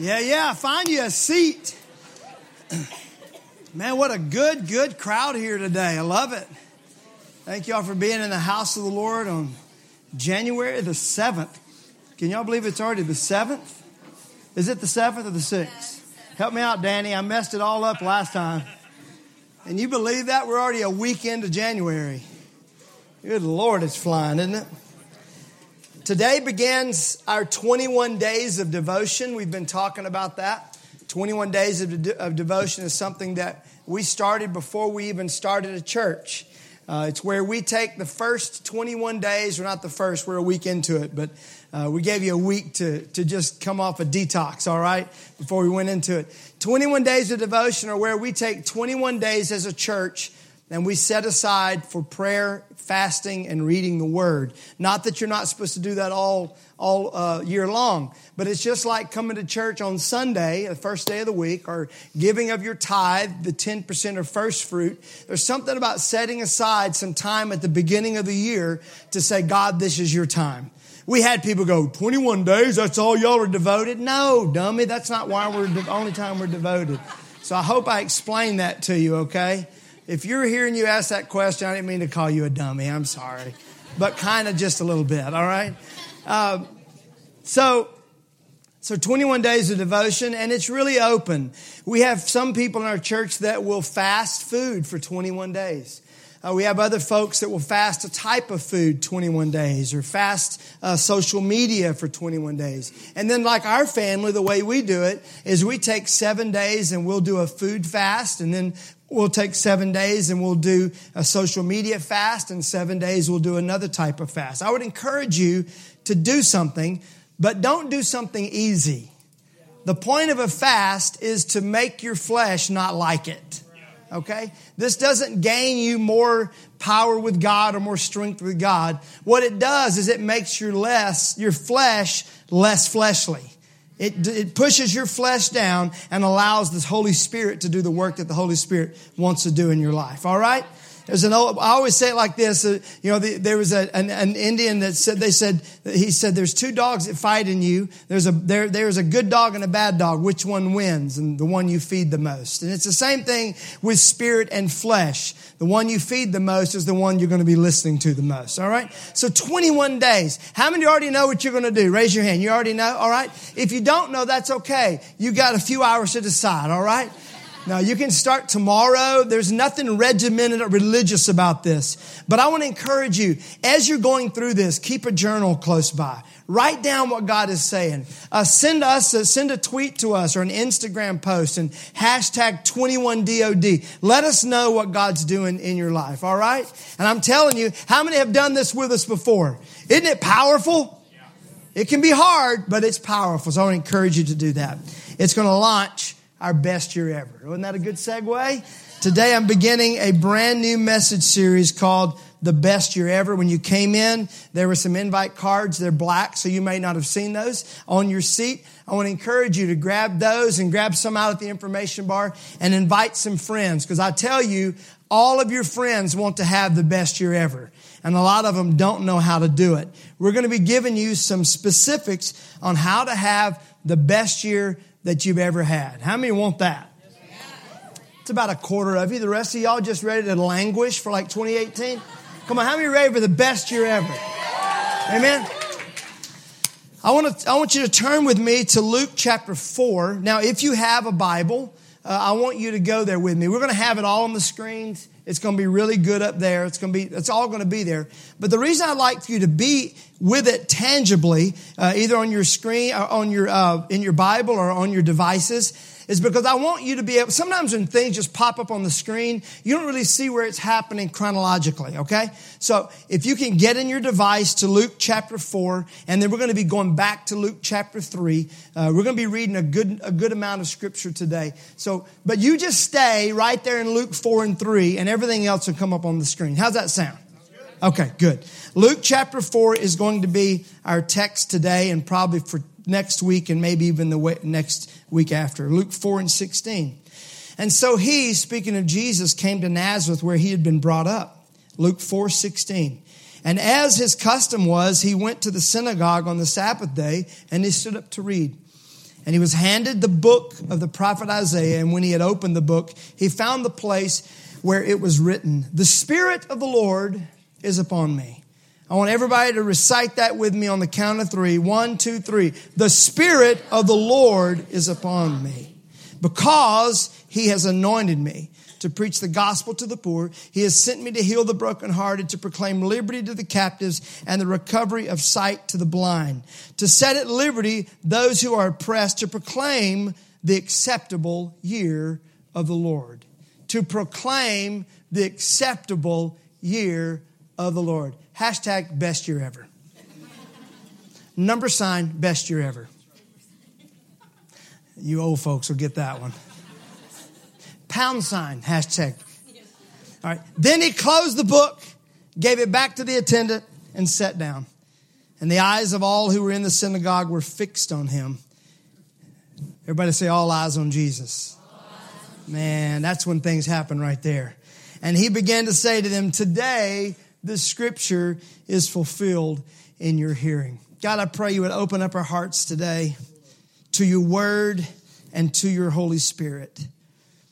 Yeah, yeah, find you a seat. Man, what a good, good crowd here today. I love it. Thank y'all for being in the house of the Lord on January the 7th. Can y'all believe it's already the 7th? Is it the 7th or the 6th? Help me out, Danny. I messed it all up last time. And you believe that? We're already a week into January. Good Lord, it's flying, isn't it? Today begins our 21 days of devotion. We've been talking about that. 21 days of, de- of devotion is something that we started before we even started a church. Uh, it's where we take the first 21 days, or not the first, we're a week into it, but uh, we gave you a week to, to just come off a detox, all right, before we went into it. 21 days of devotion are where we take 21 days as a church and we set aside for prayer, fasting, and reading the Word. Not that you're not supposed to do that all all uh, year long, but it's just like coming to church on Sunday, the first day of the week, or giving of your tithe, the ten percent of first fruit. There's something about setting aside some time at the beginning of the year to say, God, this is your time. We had people go, 21 days, that's all y'all are devoted? No, dummy, that's not why we're the only time we're devoted. So I hope I explained that to you, okay? If you're here and you ask that question, I didn't mean to call you a dummy. I'm sorry. But kind of just a little bit, all right? Uh, so, so 21 days of devotion, and it's really open. We have some people in our church that will fast food for 21 days. Uh, we have other folks that will fast a type of food 21 days or fast uh, social media for 21 days. And then, like our family, the way we do it is we take seven days and we'll do a food fast, and then we'll take seven days and we'll do a social media fast, and seven days we'll do another type of fast. I would encourage you to do something, but don't do something easy. The point of a fast is to make your flesh not like it. Okay? This doesn't gain you more power with God or more strength with God. What it does is it makes your less, your flesh less fleshly. It, it pushes your flesh down and allows the Holy Spirit to do the work that the Holy Spirit wants to do in your life. All right? There's an old, I always say it like this. Uh, you know, the, there was a, an, an, Indian that said, they said, he said, there's two dogs that fight in you. There's a, there, there's a good dog and a bad dog. Which one wins? And the one you feed the most. And it's the same thing with spirit and flesh. The one you feed the most is the one you're going to be listening to the most. All right. So 21 days. How many already know what you're going to do? Raise your hand. You already know. All right. If you don't know, that's okay. You got a few hours to decide. All right. Now, you can start tomorrow. There's nothing regimented or religious about this. But I want to encourage you, as you're going through this, keep a journal close by. Write down what God is saying. Uh, send us, uh, send a tweet to us or an Instagram post and hashtag 21DOD. Let us know what God's doing in your life, all right? And I'm telling you, how many have done this with us before? Isn't it powerful? It can be hard, but it's powerful. So I want to encourage you to do that. It's going to launch our best year ever. Wasn't that a good segue? Today I'm beginning a brand new message series called The Best Year Ever. When you came in, there were some invite cards. They're black, so you may not have seen those on your seat. I want to encourage you to grab those and grab some out at the information bar and invite some friends because I tell you, all of your friends want to have the best year ever. And a lot of them don't know how to do it. We're going to be giving you some specifics on how to have the best year that you've ever had. How many want that? It's about a quarter of you. The rest of y'all just ready to languish for like 2018? Come on, how many ready for the best year ever? Amen. I want to, I want you to turn with me to Luke chapter 4. Now, if you have a Bible, uh, I want you to go there with me. We're going to have it all on the screens. It's going to be really good up there. It's going to be, it's all going to be there. But the reason I'd like for you to be with it tangibly, uh, either on your screen, or on your, uh, in your Bible or on your devices, is because I want you to be able, sometimes when things just pop up on the screen, you don't really see where it's happening chronologically, okay? So if you can get in your device to Luke chapter 4, and then we're going to be going back to Luke chapter 3. Uh, we're going to be reading a good, a good amount of scripture today. So, but you just stay right there in Luke 4 and 3, and everything else will come up on the screen. How's that sound? Okay, good. Luke chapter 4 is going to be our text today and probably for next week and maybe even the next week after. Luke 4 and 16. And so he, speaking of Jesus, came to Nazareth where he had been brought up. Luke 4 16. And as his custom was, he went to the synagogue on the Sabbath day and he stood up to read. And he was handed the book of the prophet Isaiah. And when he had opened the book, he found the place where it was written, The Spirit of the Lord is upon me. I want everybody to recite that with me on the count of three. One, two, three. The Spirit of the Lord is upon me because he has anointed me to preach the gospel to the poor. He has sent me to heal the brokenhearted, to proclaim liberty to the captives and the recovery of sight to the blind, to set at liberty those who are oppressed, to proclaim the acceptable year of the Lord. To proclaim the acceptable year of the Lord. Hashtag best year ever. Number sign, best year ever. You old folks will get that one pound sign, hashtag. All right. Then he closed the book, gave it back to the attendant, and sat down. And the eyes of all who were in the synagogue were fixed on him. Everybody say, All eyes on Jesus. Man, that's when things happen right there. And he began to say to them, Today, the scripture is fulfilled in your hearing. God, I pray you would open up our hearts today to your word and to your Holy Spirit.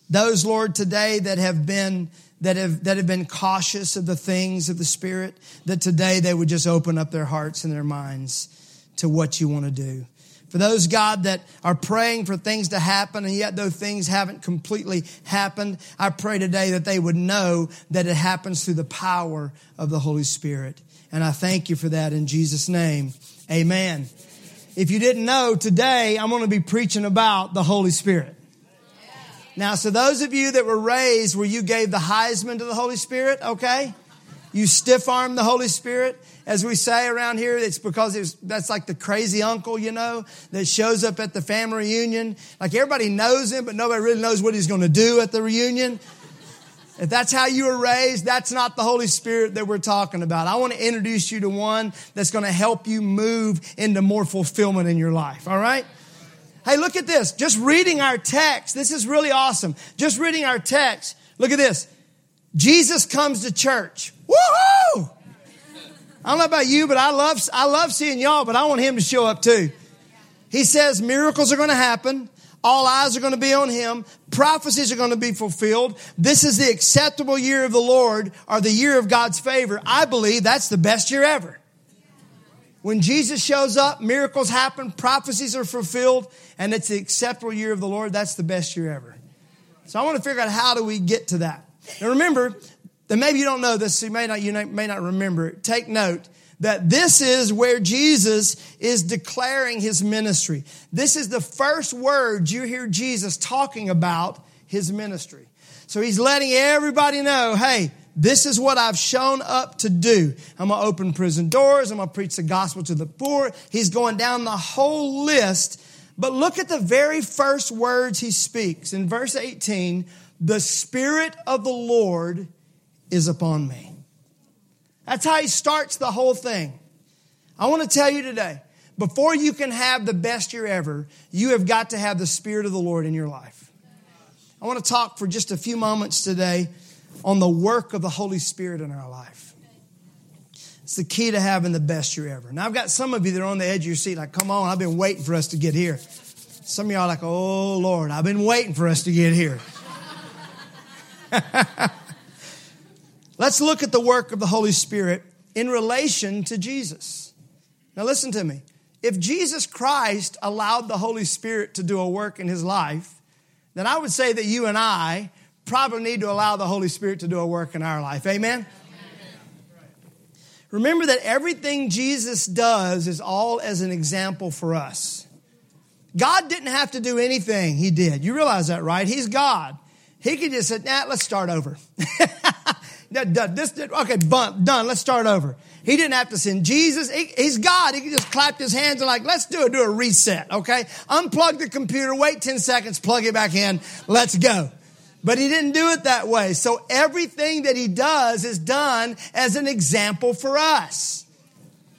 Those, Lord, today that have been that have that have been cautious of the things of the Spirit, that today they would just open up their hearts and their minds to what you want to do. For those, God, that are praying for things to happen and yet those things haven't completely happened, I pray today that they would know that it happens through the power of the Holy Spirit. And I thank you for that in Jesus' name. Amen. If you didn't know, today I'm going to be preaching about the Holy Spirit. Now, so those of you that were raised where you gave the Heisman to the Holy Spirit, okay? You stiff arm the Holy Spirit. As we say around here, it's because it's, that's like the crazy uncle, you know, that shows up at the family reunion. Like everybody knows him, but nobody really knows what he's going to do at the reunion. If that's how you were raised, that's not the Holy Spirit that we're talking about. I want to introduce you to one that's going to help you move into more fulfillment in your life. All right? Hey, look at this. Just reading our text. This is really awesome. Just reading our text. Look at this. Jesus comes to church. Woohoo! I don't know about you, but I love, I love seeing y'all, but I want him to show up too. He says miracles are going to happen. All eyes are going to be on him. Prophecies are going to be fulfilled. This is the acceptable year of the Lord or the year of God's favor. I believe that's the best year ever. When Jesus shows up, miracles happen, prophecies are fulfilled, and it's the acceptable year of the Lord. That's the best year ever. So I want to figure out how do we get to that. Now remember, that maybe you don't know this, you may not, you may not remember it. Take note that this is where Jesus is declaring his ministry. This is the first words you hear Jesus talking about his ministry. So he's letting everybody know, hey, this is what I've shown up to do. I'm going to open prison doors. I'm going to preach the gospel to the poor. He's going down the whole list. But look at the very first words he speaks. In verse 18, the Spirit of the Lord is upon me. That's how he starts the whole thing. I want to tell you today, before you can have the best year ever, you have got to have the Spirit of the Lord in your life. I want to talk for just a few moments today on the work of the Holy Spirit in our life. It's the key to having the best year ever. Now, I've got some of you that are on the edge of your seat, like, come on, I've been waiting for us to get here. Some of y'all are like, oh, Lord, I've been waiting for us to get here. Let's look at the work of the Holy Spirit in relation to Jesus. Now, listen to me. If Jesus Christ allowed the Holy Spirit to do a work in his life, then I would say that you and I probably need to allow the Holy Spirit to do a work in our life. Amen? Remember that everything Jesus does is all as an example for us. God didn't have to do anything, He did. You realize that, right? He's God. He could just say, nah, let's start over. done. This, okay, bump, done. Let's start over. He didn't have to send Jesus. He, he's God. He just clapped his hands and like, let's do it. Do a reset. Okay. Unplug the computer. Wait 10 seconds. Plug it back in. Let's go. But he didn't do it that way. So everything that he does is done as an example for us.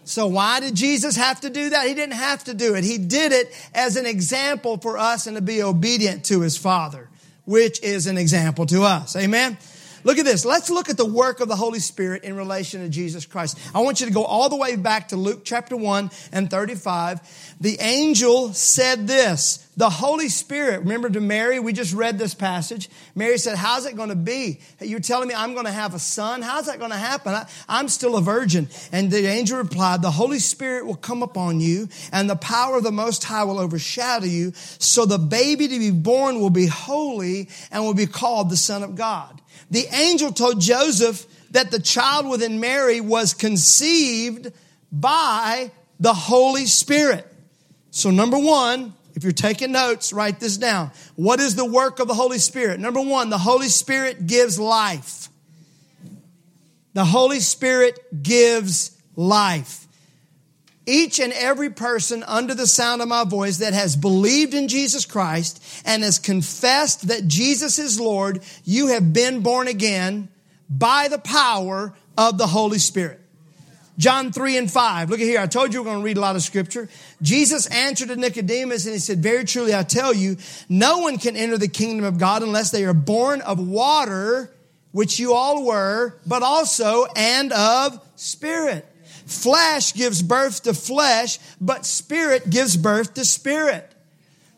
So why did Jesus have to do that? He didn't have to do it. He did it as an example for us and to be obedient to his Father, which is an example to us. Amen. Look at this. Let's look at the work of the Holy Spirit in relation to Jesus Christ. I want you to go all the way back to Luke chapter 1 and 35. The angel said this. The Holy Spirit, remember to Mary, we just read this passage. Mary said, How's it going to be? You're telling me I'm going to have a son? How's that going to happen? I, I'm still a virgin. And the angel replied, The Holy Spirit will come upon you, and the power of the Most High will overshadow you. So the baby to be born will be holy and will be called the Son of God. The angel told Joseph that the child within Mary was conceived by the Holy Spirit. So, number one, if you're taking notes, write this down. What is the work of the Holy Spirit? Number one, the Holy Spirit gives life. The Holy Spirit gives life. Each and every person under the sound of my voice that has believed in Jesus Christ and has confessed that Jesus is Lord, you have been born again by the power of the Holy Spirit. John 3 and 5. Look at here. I told you we're going to read a lot of scripture. Jesus answered to Nicodemus and he said, Very truly, I tell you, no one can enter the kingdom of God unless they are born of water, which you all were, but also and of spirit. Flesh gives birth to flesh, but spirit gives birth to spirit.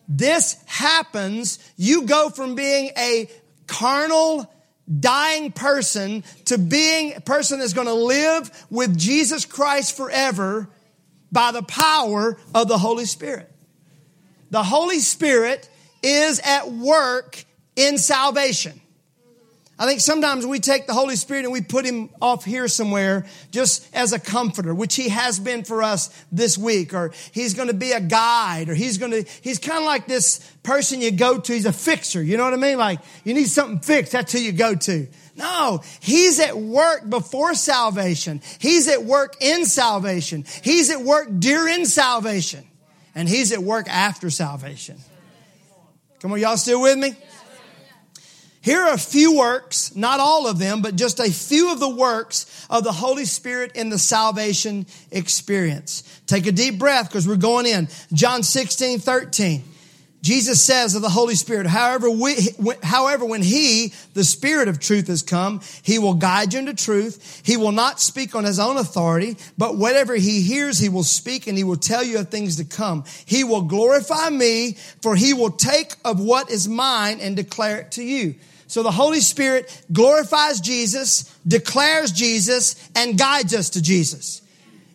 This happens. You go from being a carnal, dying person to being a person that's going to live with Jesus Christ forever by the power of the Holy Spirit. The Holy Spirit is at work in salvation. I think sometimes we take the Holy Spirit and we put him off here somewhere just as a comforter, which he has been for us this week, or he's going to be a guide, or he's going to, he's kind of like this person you go to. He's a fixer. You know what I mean? Like you need something fixed. That's who you go to. No, he's at work before salvation. He's at work in salvation. He's at work during salvation. And he's at work after salvation. Come on, y'all still with me? Here are a few works, not all of them, but just a few of the works of the Holy Spirit in the salvation experience. Take a deep breath because we're going in. John 16, 13. Jesus says of the Holy Spirit, however, we, however, when He, the Spirit of truth has come, He will guide you into truth. He will not speak on His own authority, but whatever He hears, He will speak and He will tell you of things to come. He will glorify me, for He will take of what is mine and declare it to you. So the Holy Spirit glorifies Jesus, declares Jesus, and guides us to Jesus.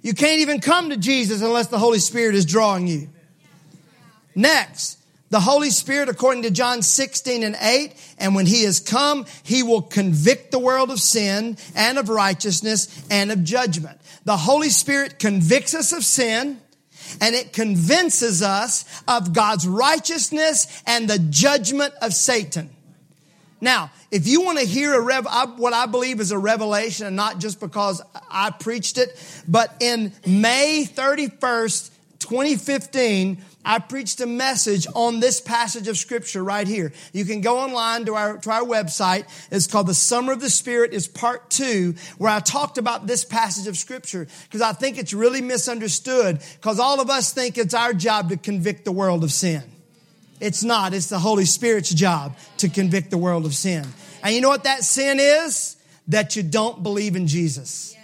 You can't even come to Jesus unless the Holy Spirit is drawing you. Next, the Holy Spirit, according to John 16 and 8, and when He has come, He will convict the world of sin and of righteousness and of judgment. The Holy Spirit convicts us of sin and it convinces us of God's righteousness and the judgment of Satan. Now, if you want to hear a rev, I, what I believe is a revelation, and not just because I preached it, but in May 31st, 2015, I preached a message on this passage of scripture right here. You can go online to our, to our website. It's called The Summer of the Spirit is part two, where I talked about this passage of scripture because I think it's really misunderstood because all of us think it's our job to convict the world of sin. It's not. It's the Holy Spirit's job to convict the world of sin. And you know what that sin is? That you don't believe in Jesus.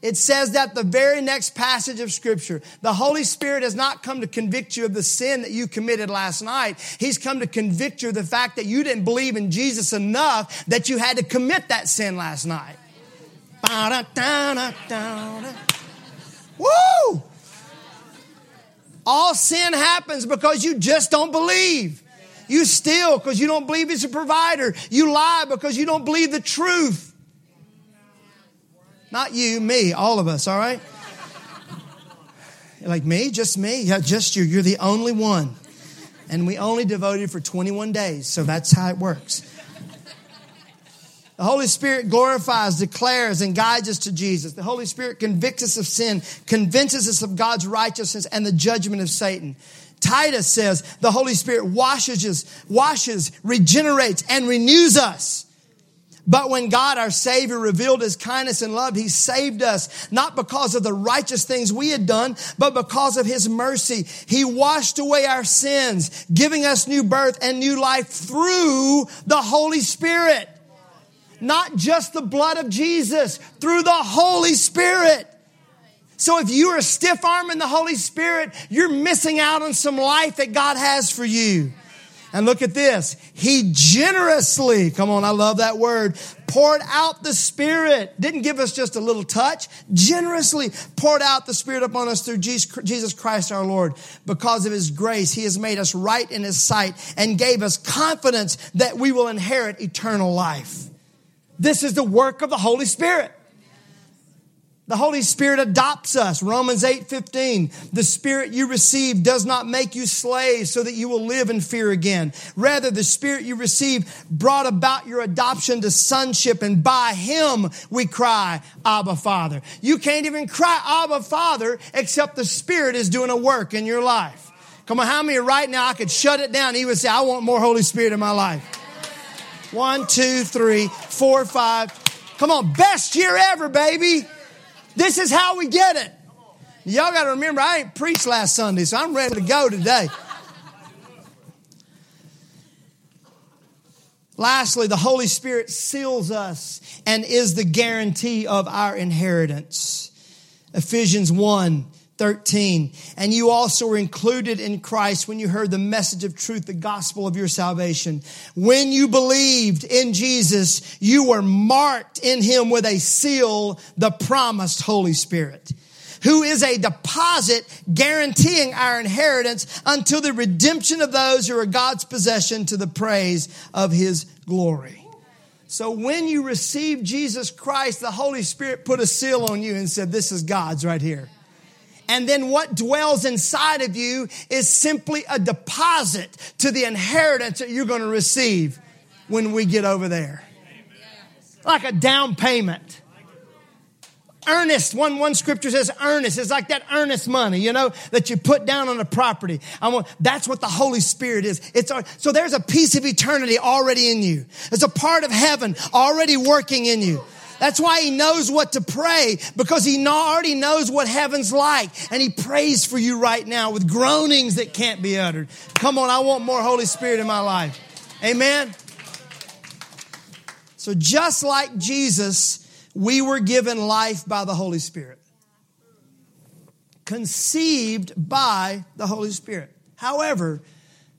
It says that the very next passage of scripture. The Holy Spirit has not come to convict you of the sin that you committed last night. He's come to convict you of the fact that you didn't believe in Jesus enough that you had to commit that sin last night. Woo! All sin happens because you just don't believe. You steal because you don't believe He's a provider. You lie because you don't believe the truth. Not you, me, all of us, all right? Like me, just me? Yeah, just you. You're the only one. And we only devoted for 21 days, so that's how it works. The Holy Spirit glorifies, declares, and guides us to Jesus. The Holy Spirit convicts us of sin, convinces us of God's righteousness and the judgment of Satan. Titus says the Holy Spirit washes, us, washes, regenerates, and renews us. But when God, our Savior, revealed His kindness and love, He saved us, not because of the righteous things we had done, but because of His mercy. He washed away our sins, giving us new birth and new life through the Holy Spirit. Not just the blood of Jesus, through the Holy Spirit. So if you are stiff arm in the Holy Spirit, you're missing out on some life that God has for you. And look at this. He generously, come on, I love that word, poured out the Spirit. Didn't give us just a little touch, generously poured out the Spirit upon us through Jesus Christ our Lord. Because of His grace, He has made us right in His sight and gave us confidence that we will inherit eternal life. This is the work of the Holy Spirit. The Holy Spirit adopts us. Romans 8 15. The Spirit you receive does not make you slaves so that you will live in fear again. Rather, the Spirit you receive brought about your adoption to sonship, and by Him we cry, Abba Father. You can't even cry, Abba Father, except the Spirit is doing a work in your life. Come on, how many right now I could shut it down? He would say, I want more Holy Spirit in my life. One, two, three, four, five. Come on, best year ever, baby. This is how we get it. Y'all got to remember, I ain't preached last Sunday, so I'm ready to go today. Lastly, the Holy Spirit seals us and is the guarantee of our inheritance. Ephesians 1 13. And you also were included in Christ when you heard the message of truth, the gospel of your salvation. When you believed in Jesus, you were marked in him with a seal, the promised Holy Spirit who is a deposit guaranteeing our inheritance until the redemption of those who are God's possession to the praise of his glory. So when you received Jesus Christ, the Holy Spirit put a seal on you and said, This is God's right here. And then what dwells inside of you is simply a deposit to the inheritance that you're going to receive when we get over there. Like a down payment. Earnest, one, one scripture says earnest. It's like that earnest money, you know, that you put down on a property. I want, that's what the Holy Spirit is. It's, so there's a piece of eternity already in you. There's a part of heaven already working in you. That's why he knows what to pray because he already knows what heaven's like. And he prays for you right now with groanings that can't be uttered. Come on, I want more Holy Spirit in my life. Amen. So just like Jesus, we were given life by the Holy Spirit. Conceived by the Holy Spirit. However,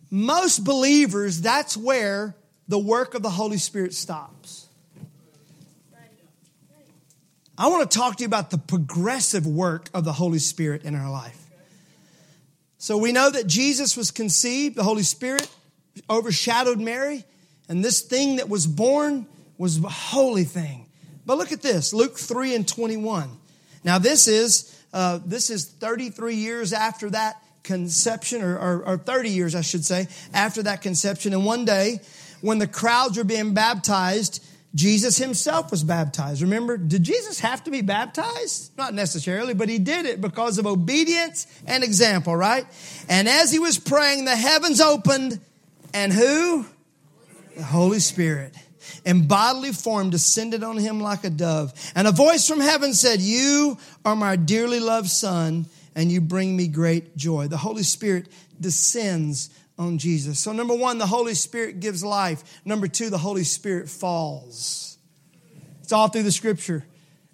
most believers, that's where the work of the Holy Spirit stops. I want to talk to you about the progressive work of the Holy Spirit in our life. So we know that Jesus was conceived, the Holy Spirit overshadowed Mary, and this thing that was born was a holy thing. But look at this, Luke 3 and 21. Now this is uh, this is 33 years after that conception, or, or, or 30 years, I should say, after that conception. And one day, when the crowds were being baptized, Jesus himself was baptized. Remember, did Jesus have to be baptized? Not necessarily, but he did it because of obedience and example, right? And as he was praying, the heavens opened, and who? The Holy Spirit in bodily form descended on him like a dove. And a voice from heaven said, You are my dearly loved Son, and you bring me great joy. The Holy Spirit descends on Jesus. So, number one, the Holy Spirit gives life. Number two, the Holy Spirit falls. It's all through the scripture.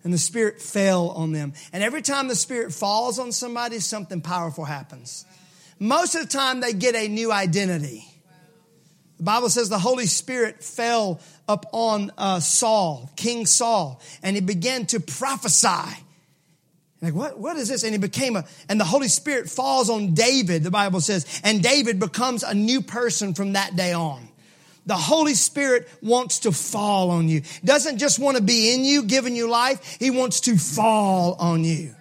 And the Spirit fell on them. And every time the Spirit falls on somebody, something powerful happens. Most of the time, they get a new identity. The Bible says the Holy Spirit fell upon uh, Saul, King Saul, and he began to prophesy. Like, what, what is this? And he became a, and the Holy Spirit falls on David, the Bible says, and David becomes a new person from that day on. The Holy Spirit wants to fall on you. Doesn't just want to be in you, giving you life. He wants to fall on you.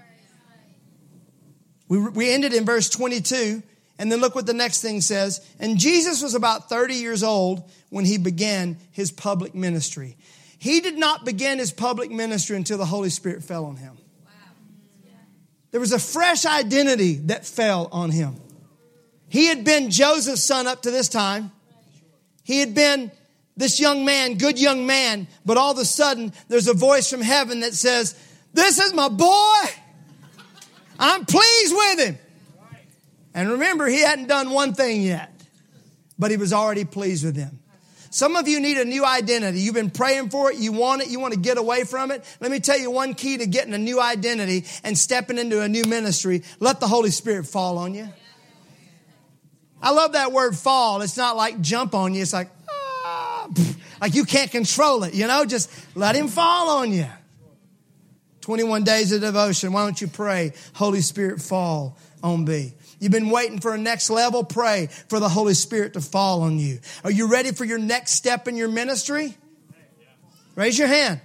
We, we ended in verse 22, and then look what the next thing says. And Jesus was about 30 years old when he began his public ministry. He did not begin his public ministry until the Holy Spirit fell on him. There was a fresh identity that fell on him. He had been Joseph's son up to this time. He had been this young man, good young man, but all of a sudden there's a voice from heaven that says, This is my boy. I'm pleased with him. And remember, he hadn't done one thing yet, but he was already pleased with him. Some of you need a new identity. You've been praying for it. You want it. You want to get away from it. Let me tell you one key to getting a new identity and stepping into a new ministry. Let the Holy Spirit fall on you. I love that word fall. It's not like jump on you. It's like, ah, like you can't control it, you know? Just let him fall on you. 21 days of devotion. Why don't you pray? Holy Spirit fall on me. You've been waiting for a next level. Pray for the Holy Spirit to fall on you. Are you ready for your next step in your ministry? Raise your hand.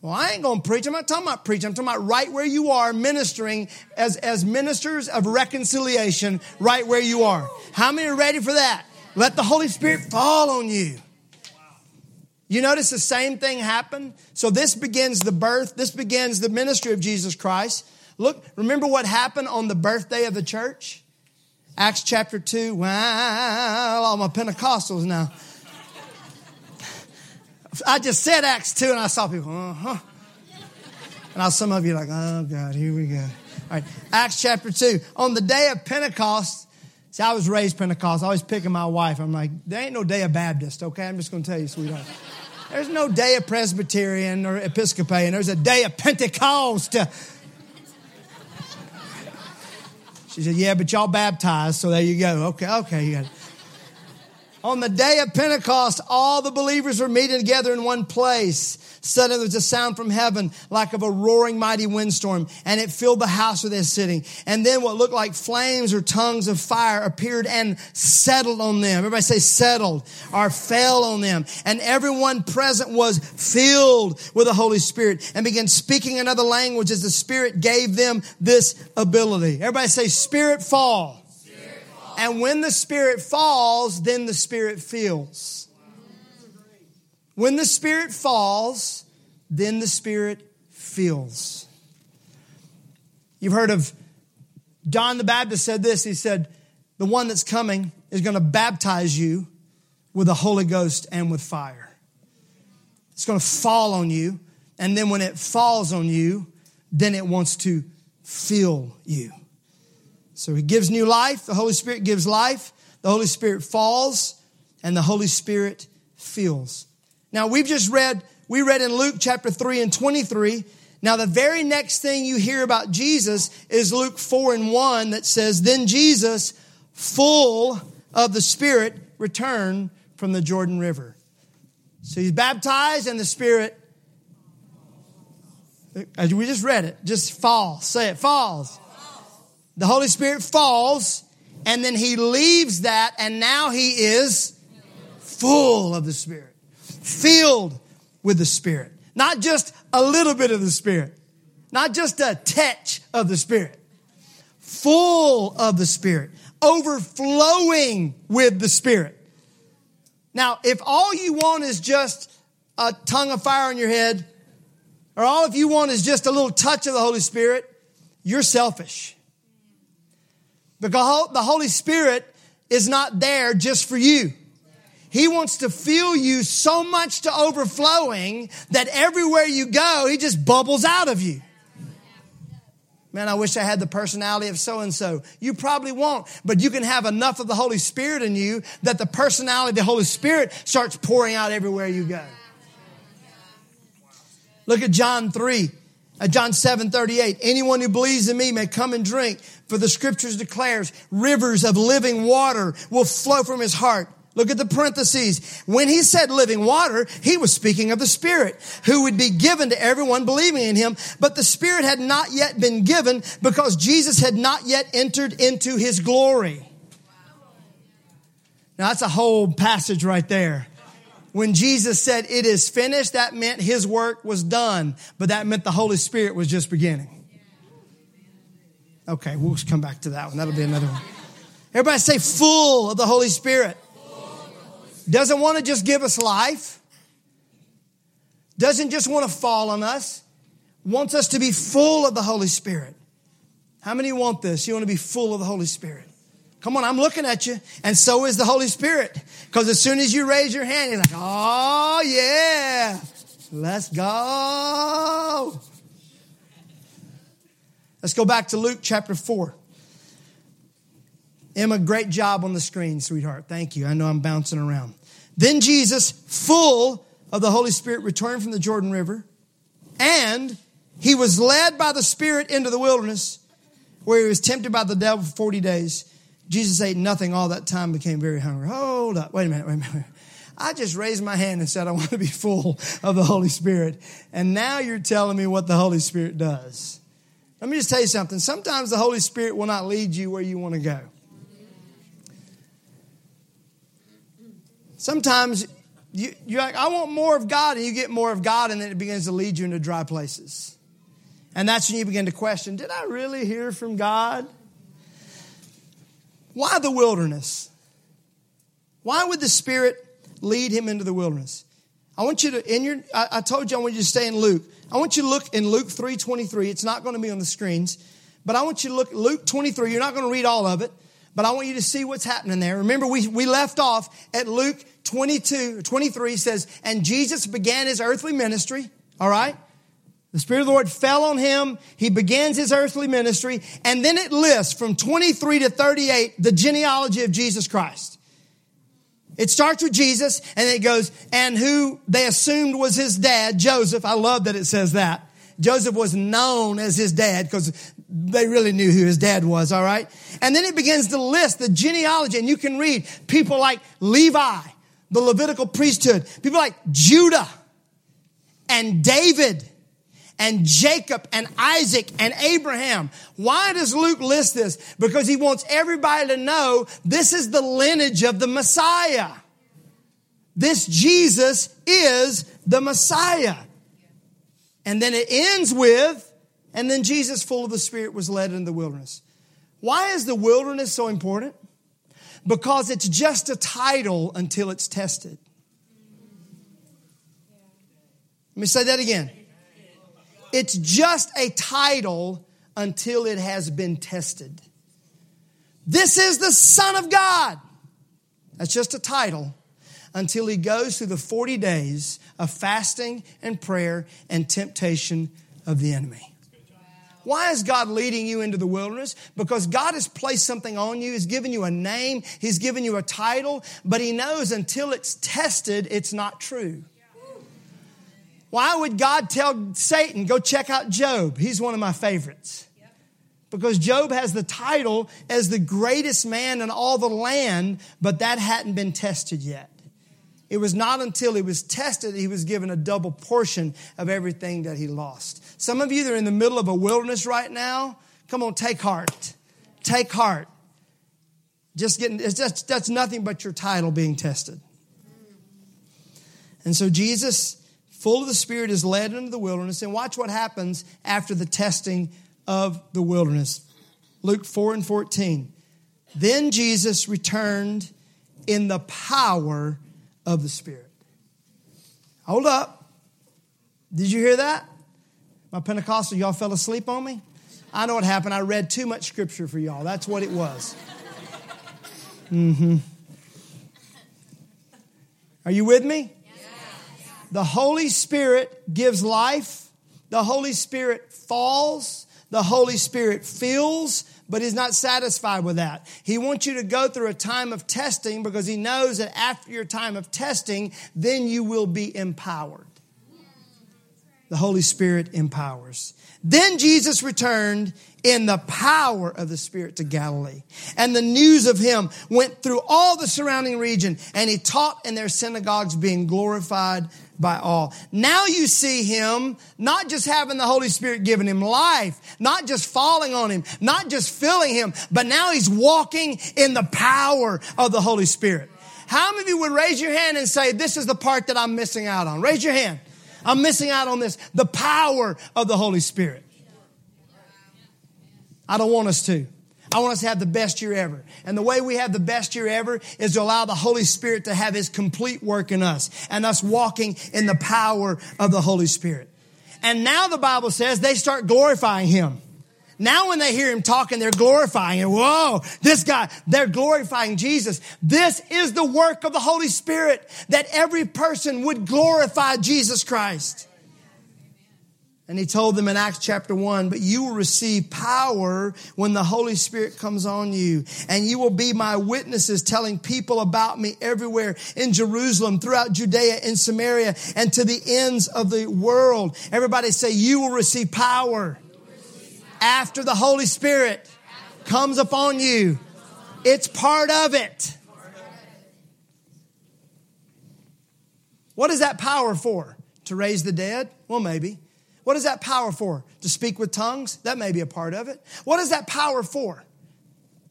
Well, I ain't going to preach. I'm not talking about preaching. I'm talking about right where you are ministering as, as ministers of reconciliation, right where you are. How many are ready for that? Let the Holy Spirit fall on you. You notice the same thing happened? So this begins the birth, this begins the ministry of Jesus Christ. Look, remember what happened on the birthday of the church? Acts chapter 2. Wow, all my Pentecostals now. I just said Acts 2 and I saw people, uh-huh. And now some of you like, oh God, here we go. All right, Acts chapter 2. On the day of Pentecost, see, I was raised Pentecost. I always picking my wife. I'm like, there ain't no day of Baptist, okay? I'm just going to tell you, sweetheart. There's no day of Presbyterian or Episcopalian. There's a day of Pentecost. She said, Yeah, but y'all baptized, so there you go. Okay, okay, you got it. On the day of Pentecost, all the believers were meeting together in one place. Suddenly there was a sound from heaven like of a roaring mighty windstorm, and it filled the house where they're sitting. And then what looked like flames or tongues of fire appeared and settled on them. Everybody say settled or fell on them. And everyone present was filled with the Holy Spirit and began speaking another language as the Spirit gave them this ability. Everybody say spirit fall. And when the Spirit falls, then the Spirit fills. When the Spirit falls, then the Spirit fills. You've heard of John the Baptist said this. He said, The one that's coming is going to baptize you with the Holy Ghost and with fire. It's going to fall on you. And then when it falls on you, then it wants to fill you. So he gives new life. The Holy Spirit gives life. The Holy Spirit falls and the Holy Spirit fills. Now we've just read, we read in Luke chapter 3 and 23. Now the very next thing you hear about Jesus is Luke 4 and 1 that says, Then Jesus, full of the Spirit, returned from the Jordan River. So he's baptized and the Spirit, we just read it, just falls. Say it, falls. The Holy Spirit falls and then he leaves that and now he is full of the Spirit, filled with the Spirit. Not just a little bit of the Spirit, not just a touch of the Spirit, full of the Spirit, overflowing with the Spirit. Now, if all you want is just a tongue of fire on your head, or all if you want is just a little touch of the Holy Spirit, you're selfish. Because the Holy Spirit is not there just for you. He wants to fill you so much to overflowing that everywhere you go, He just bubbles out of you. Man, I wish I had the personality of so and so. You probably won't, but you can have enough of the Holy Spirit in you that the personality of the Holy Spirit starts pouring out everywhere you go. Look at John 3. Uh, John 7 38, anyone who believes in me may come and drink, for the scriptures declares rivers of living water will flow from his heart. Look at the parentheses. When he said living water, he was speaking of the Spirit who would be given to everyone believing in him. But the Spirit had not yet been given because Jesus had not yet entered into his glory. Now that's a whole passage right there. When Jesus said, It is finished, that meant his work was done, but that meant the Holy Spirit was just beginning. Okay, we'll come back to that one. That'll be another one. Everybody say, full of the Holy Spirit. Doesn't want to just give us life, doesn't just want to fall on us, wants us to be full of the Holy Spirit. How many want this? You want to be full of the Holy Spirit? Come on, I'm looking at you. And so is the Holy Spirit. Because as soon as you raise your hand, you're like, oh, yeah, let's go. Let's go back to Luke chapter 4. Emma, great job on the screen, sweetheart. Thank you. I know I'm bouncing around. Then Jesus, full of the Holy Spirit, returned from the Jordan River, and he was led by the Spirit into the wilderness, where he was tempted by the devil for 40 days. Jesus ate nothing all that time, became very hungry. Hold up. Wait a minute. Wait a minute. I just raised my hand and said, I want to be full of the Holy Spirit. And now you're telling me what the Holy Spirit does. Let me just tell you something. Sometimes the Holy Spirit will not lead you where you want to go. Sometimes you, you're like, I want more of God, and you get more of God, and then it begins to lead you into dry places. And that's when you begin to question Did I really hear from God? Why the wilderness? Why would the Spirit lead him into the wilderness? I want you to, in your, I, I told you I want you to stay in Luke. I want you to look in Luke 3.23. It's not going to be on the screens, but I want you to look Luke 23. You're not going to read all of it, but I want you to see what's happening there. Remember, we, we left off at Luke 22, 23 says, and Jesus began his earthly ministry, all right? The Spirit of the Lord fell on him. He begins his earthly ministry. And then it lists from 23 to 38 the genealogy of Jesus Christ. It starts with Jesus and it goes, and who they assumed was his dad, Joseph. I love that it says that. Joseph was known as his dad because they really knew who his dad was, all right? And then it begins to list the genealogy and you can read people like Levi, the Levitical priesthood, people like Judah and David and Jacob and Isaac and Abraham. Why does Luke list this? Because he wants everybody to know this is the lineage of the Messiah. This Jesus is the Messiah. And then it ends with, and then Jesus, full of the Spirit, was led into the wilderness. Why is the wilderness so important? Because it's just a title until it's tested. Let me say that again. It's just a title until it has been tested. This is the Son of God. That's just a title until he goes through the 40 days of fasting and prayer and temptation of the enemy. Why is God leading you into the wilderness? Because God has placed something on you. He's given you a name. He's given you a title, but He knows until it's tested, it's not true. Why would God tell Satan, go check out Job? He's one of my favorites. Because Job has the title as the greatest man in all the land, but that hadn't been tested yet. It was not until he was tested that he was given a double portion of everything that he lost. Some of you that are in the middle of a wilderness right now, come on, take heart. Take heart. Just getting, it's just, that's nothing but your title being tested. And so Jesus full of the Spirit, is led into the wilderness. And watch what happens after the testing of the wilderness. Luke 4 and 14. Then Jesus returned in the power of the Spirit. Hold up. Did you hear that? My Pentecostal, y'all fell asleep on me? I know what happened. I read too much scripture for y'all. That's what it was. Mm hmm. Are you with me? The Holy Spirit gives life. The Holy Spirit falls. The Holy Spirit fills, but He's not satisfied with that. He wants you to go through a time of testing because He knows that after your time of testing, then you will be empowered. The Holy Spirit empowers. Then Jesus returned in the power of the Spirit to Galilee. And the news of him went through all the surrounding region, and he taught in their synagogues, being glorified by all. Now you see him not just having the Holy Spirit giving him life, not just falling on him, not just filling him, but now he's walking in the power of the Holy Spirit. How many of you would raise your hand and say, This is the part that I'm missing out on? Raise your hand. I'm missing out on this. The power of the Holy Spirit. I don't want us to. I want us to have the best year ever. And the way we have the best year ever is to allow the Holy Spirit to have His complete work in us and us walking in the power of the Holy Spirit. And now the Bible says they start glorifying Him. Now when they hear him talking, they're glorifying him. Whoa, this guy, they're glorifying Jesus. This is the work of the Holy Spirit that every person would glorify Jesus Christ. And he told them in Acts chapter 1, but you will receive power when the Holy Spirit comes on you. And you will be my witnesses telling people about me everywhere in Jerusalem, throughout Judea, in Samaria, and to the ends of the world. Everybody say, you will receive power after the Holy Spirit comes upon you. It's part of it. What is that power for? To raise the dead? Well, maybe. What is that power for? To speak with tongues? That may be a part of it. What is that power for?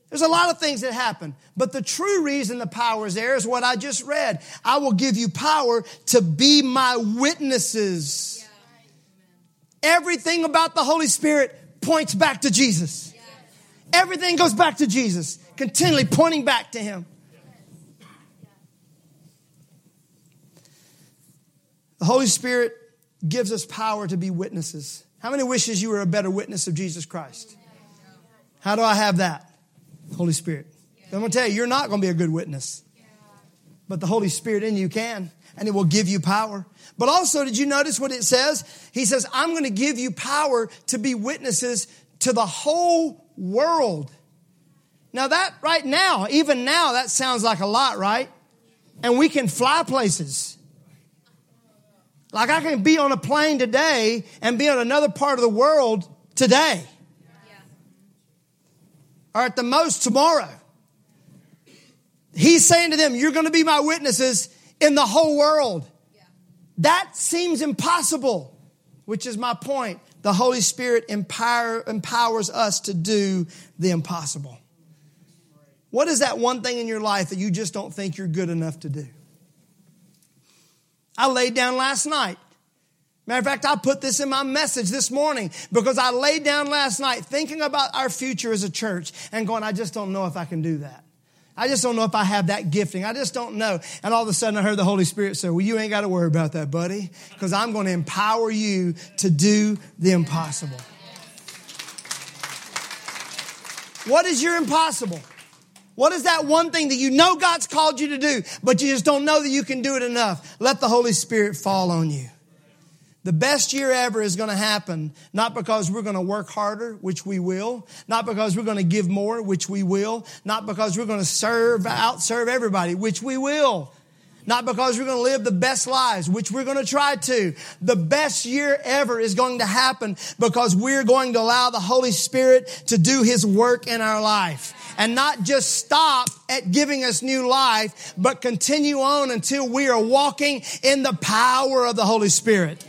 There's a lot of things that happen, but the true reason the power is there is what I just read. I will give you power to be my witnesses. Everything about the Holy Spirit points back to Jesus. Everything goes back to Jesus, continually pointing back to Him. The Holy Spirit gives us power to be witnesses. How many wishes you were a better witness of Jesus Christ? How do I have that? Holy Spirit. I'm going to tell you, you're not going to be a good witness. But the Holy Spirit in you can, and it will give you power. But also, did you notice what it says? He says, I'm going to give you power to be witnesses to the whole world. Now, that right now, even now, that sounds like a lot, right? And we can fly places. Like I can be on a plane today and be in another part of the world today. Or at the most tomorrow. He's saying to them, You're going to be my witnesses in the whole world. That seems impossible, which is my point. The Holy Spirit empower, empowers us to do the impossible. What is that one thing in your life that you just don't think you're good enough to do? I laid down last night. Matter of fact, I put this in my message this morning because I laid down last night thinking about our future as a church and going, I just don't know if I can do that. I just don't know if I have that gifting. I just don't know. And all of a sudden I heard the Holy Spirit say, well, you ain't got to worry about that, buddy, because I'm going to empower you to do the impossible. What is your impossible? What is that one thing that you know God's called you to do, but you just don't know that you can do it enough? Let the Holy Spirit fall on you. The best year ever is going to happen, not because we're going to work harder, which we will, not because we're going to give more, which we will, not because we're going to serve, outserve everybody, which we will, not because we're going to live the best lives, which we're going to try to. The best year ever is going to happen because we're going to allow the Holy Spirit to do His work in our life and not just stop at giving us new life, but continue on until we are walking in the power of the Holy Spirit.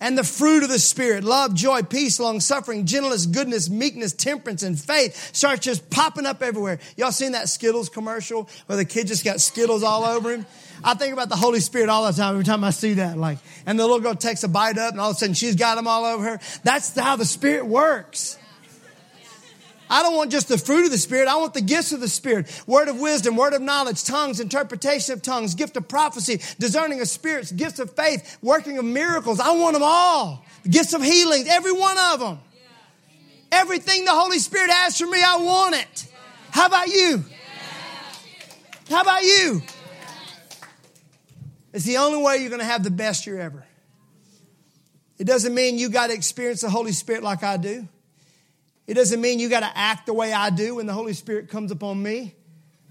And the fruit of the Spirit, love, joy, peace, long suffering, gentleness, goodness, meekness, temperance, and faith starts just popping up everywhere. Y'all seen that Skittles commercial where the kid just got Skittles all over him? I think about the Holy Spirit all the time every time I see that. Like, and the little girl takes a bite up and all of a sudden she's got them all over her. That's how the Spirit works. I don't want just the fruit of the Spirit. I want the gifts of the Spirit. Word of wisdom, word of knowledge, tongues, interpretation of tongues, gift of prophecy, discerning of spirits, gifts of faith, working of miracles. I want them all. Gifts of healing, every one of them. Everything the Holy Spirit has for me, I want it. How about you? How about you? It's the only way you're going to have the best year ever. It doesn't mean you got to experience the Holy Spirit like I do. It doesn't mean you got to act the way I do when the Holy Spirit comes upon me.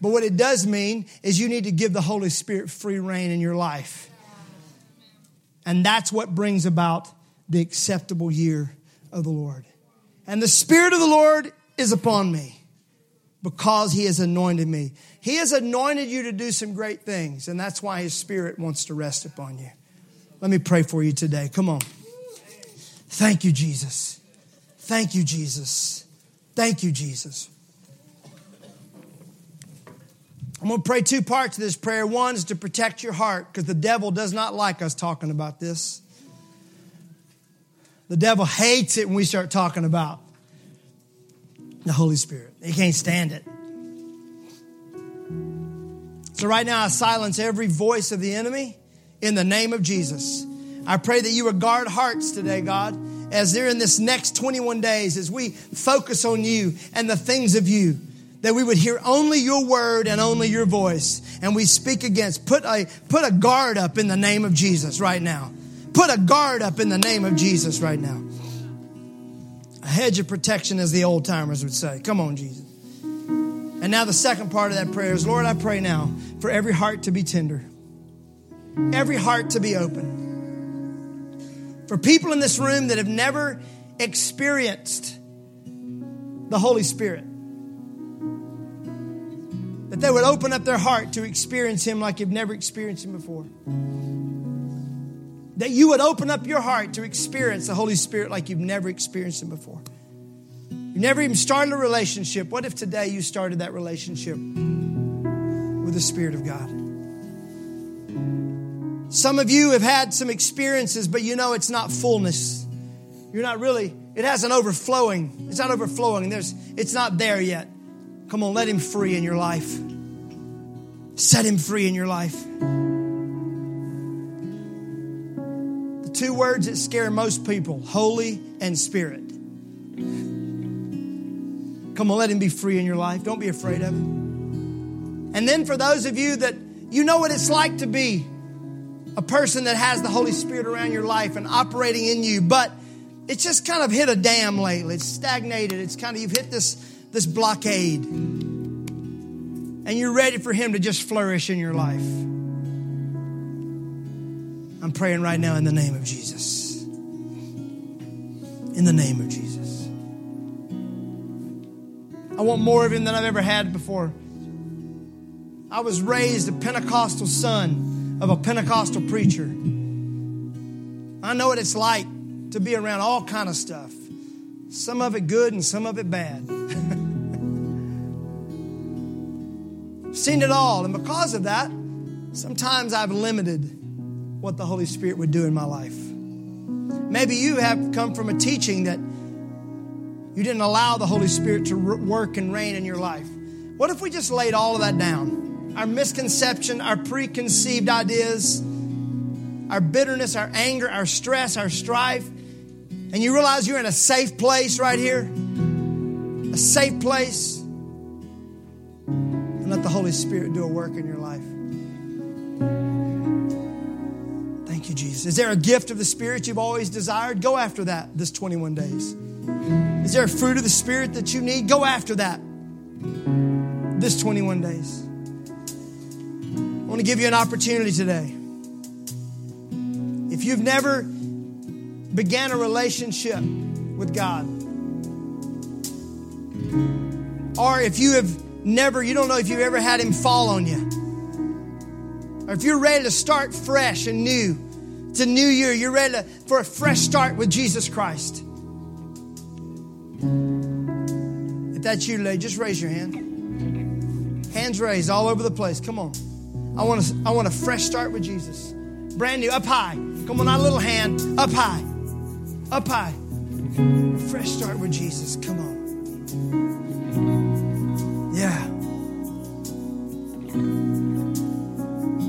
But what it does mean is you need to give the Holy Spirit free reign in your life. And that's what brings about the acceptable year of the Lord. And the Spirit of the Lord is upon me because He has anointed me. He has anointed you to do some great things, and that's why His Spirit wants to rest upon you. Let me pray for you today. Come on. Thank you, Jesus. Thank you, Jesus. Thank you, Jesus. I'm going to pray two parts of this prayer. One is to protect your heart because the devil does not like us talking about this. The devil hates it when we start talking about the Holy Spirit. He can't stand it. So, right now, I silence every voice of the enemy in the name of Jesus. I pray that you would guard hearts today, God as they're in this next 21 days, as we focus on you and the things of you, that we would hear only your word and only your voice. And we speak against, put a, put a guard up in the name of Jesus right now. put a guard up in the name of Jesus right now. A hedge of protection, as the old timers would say. Come on, Jesus. And now the second part of that prayer is Lord, I pray now for every heart to be tender, every heart to be open. For people in this room that have never experienced the Holy Spirit, that they would open up their heart to experience Him like you've never experienced Him before. That you would open up your heart to experience the Holy Spirit like you've never experienced Him before. You never even started a relationship. What if today you started that relationship with the Spirit of God? Some of you have had some experiences, but you know it's not fullness. You're not really, it hasn't overflowing. It's not overflowing. There's, it's not there yet. Come on, let Him free in your life. Set Him free in your life. The two words that scare most people holy and spirit. Come on, let Him be free in your life. Don't be afraid of Him. And then for those of you that you know what it's like to be a person that has the Holy Spirit around your life and operating in you, but it's just kind of hit a dam lately. It's stagnated. It's kind of, you've hit this, this blockade. And you're ready for Him to just flourish in your life. I'm praying right now in the name of Jesus. In the name of Jesus. I want more of him than I've ever had before. I was raised a Pentecostal son of a Pentecostal preacher. I know what it's like to be around all kind of stuff. Some of it good and some of it bad. Seen it all, and because of that, sometimes I've limited what the Holy Spirit would do in my life. Maybe you have come from a teaching that you didn't allow the Holy Spirit to work and reign in your life. What if we just laid all of that down? Our misconception, our preconceived ideas, our bitterness, our anger, our stress, our strife, and you realize you're in a safe place right here? A safe place. And let the Holy Spirit do a work in your life. Thank you, Jesus. Is there a gift of the Spirit you've always desired? Go after that this 21 days. Is there a fruit of the Spirit that you need? Go after that this 21 days. Want to give you an opportunity today. If you've never began a relationship with God, or if you have never, you don't know if you've ever had Him fall on you, or if you're ready to start fresh and new, it's a new year, you're ready to, for a fresh start with Jesus Christ. If that's you today, just raise your hand. Hands raised all over the place. Come on. I want to I want a fresh start with Jesus. Brand new, up high. Come on, a little hand, up high. Up high. Fresh start with Jesus. Come on. Yeah.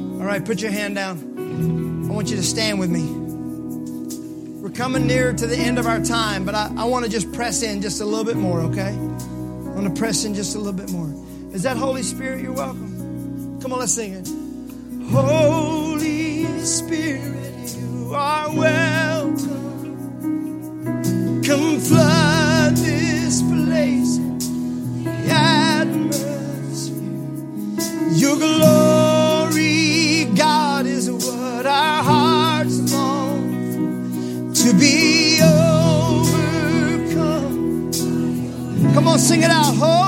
All right, put your hand down. I want you to stand with me We're coming near to the end of our time, but I, I want to just press in just a little bit more, okay? I want to press in just a little bit more. Is that Holy Spirit? You're welcome. Come on, let's sing it. Holy Spirit, you are welcome. Come flood this place, the atmosphere. Your glory, God, is what our hearts long to be overcome. Come on, sing it out. Holy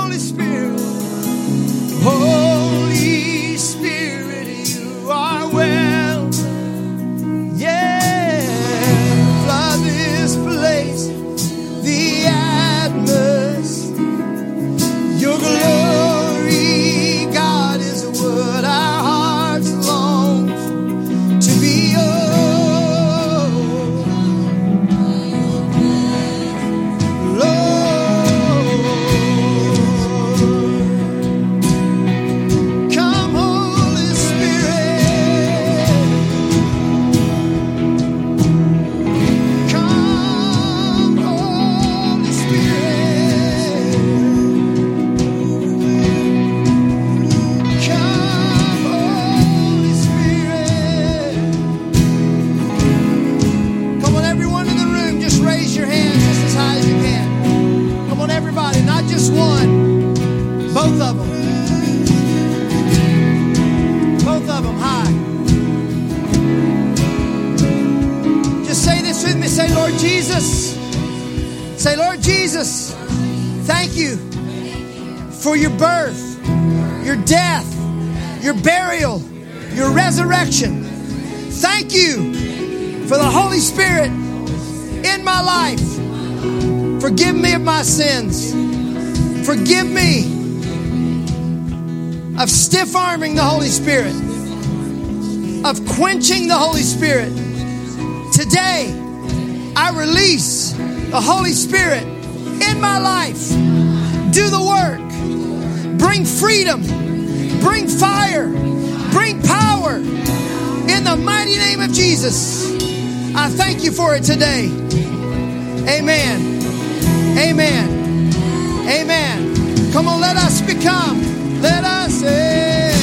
Say, Lord Jesus, Say Lord Jesus. thank you for your birth, your death, your burial, your resurrection. Thank you for the Holy Spirit in my life. Forgive me of my sins. Forgive me of stiff arming the Holy Spirit, of quenching the Holy Spirit. Today, I release the Holy Spirit in my life. Do the work. Bring freedom. Bring fire. Bring power. In the mighty name of Jesus. I thank you for it today. Amen. Amen. Amen. Come on, let us become. Let us. Eh,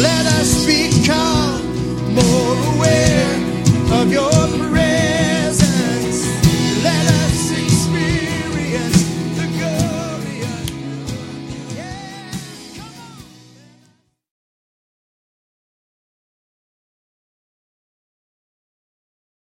let us become more aware of your.